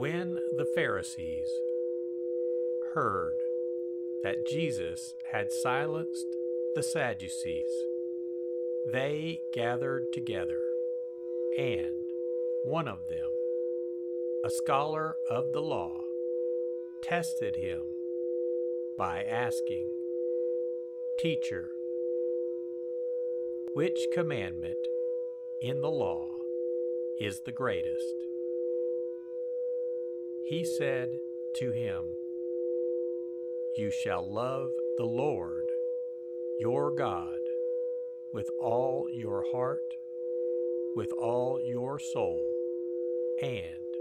When the Pharisees heard that Jesus had silenced the Sadducees, they gathered together, and one of them, a scholar of the law, tested him by asking, Teacher, which commandment in the law is the greatest? He said to him, You shall love the Lord your God with all your heart, with all your soul, and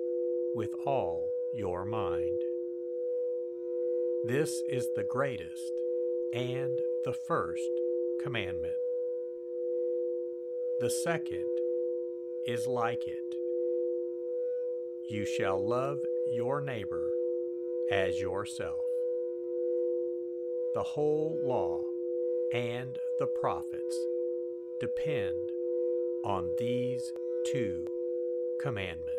with all your mind. This is the greatest and the first commandment. The second is like it. You shall love your neighbor as yourself. The whole law and the prophets depend on these two commandments.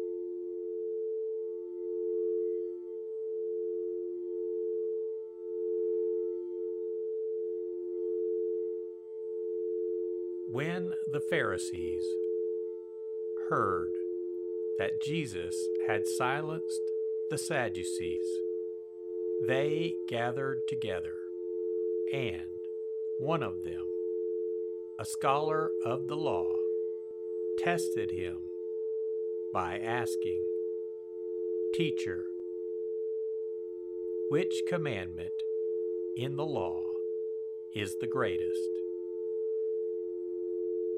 When the Pharisees heard that Jesus had silenced the Sadducees, they gathered together, and one of them, a scholar of the law, tested him by asking, Teacher, which commandment in the law is the greatest?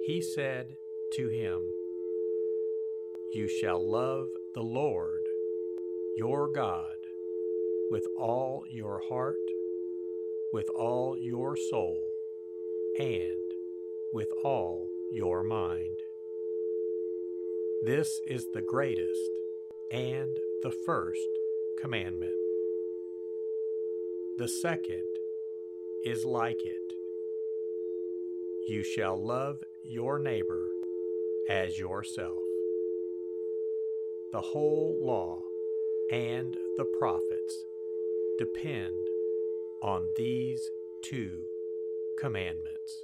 He said to him, You shall love the Lord your God with all your heart, with all your soul, and with all your mind. This is the greatest and the first commandment. The second is like it. You shall love your neighbor as yourself. The whole law and the prophets depend on these two commandments.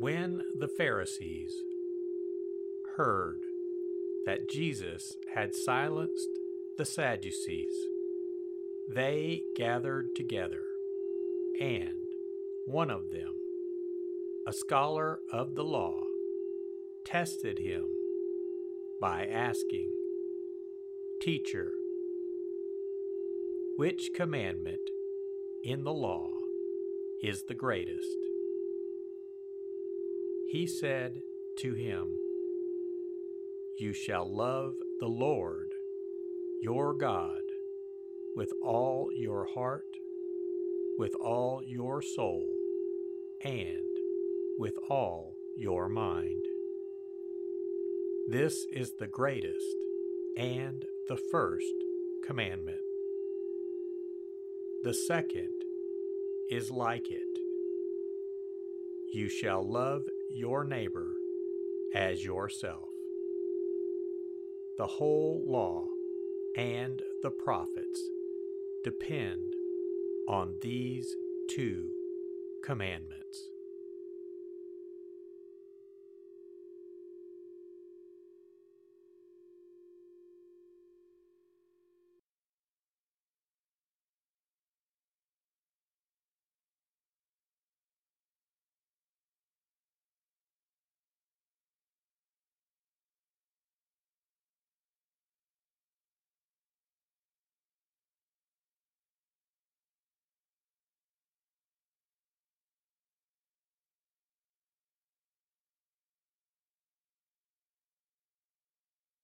When the Pharisees heard that Jesus had silenced the Sadducees, they gathered together, and one of them, a scholar of the law, tested him by asking, Teacher, which commandment in the law is the greatest? He said to him, You shall love the Lord your God with all your heart, with all your soul, and with all your mind. This is the greatest and the first commandment. The second is like it You shall love your neighbor as yourself. The whole law and the prophets depend on these two commandments.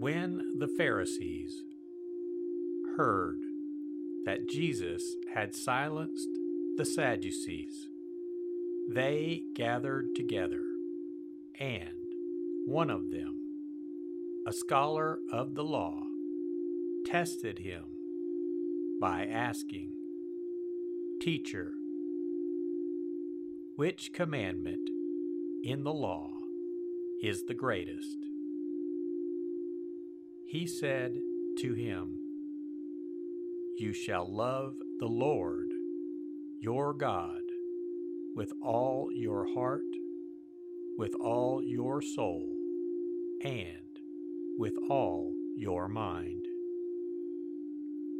When the Pharisees heard that Jesus had silenced the Sadducees, they gathered together, and one of them, a scholar of the law, tested him by asking, Teacher, which commandment in the law is the greatest? He said to him, You shall love the Lord your God with all your heart, with all your soul, and with all your mind.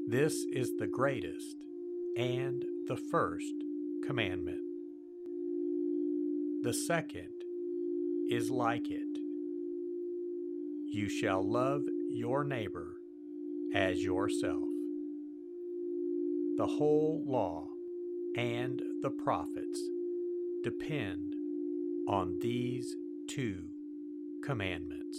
This is the greatest and the first commandment. The second is like it. You shall love your neighbor as yourself. The whole law and the prophets depend on these two commandments.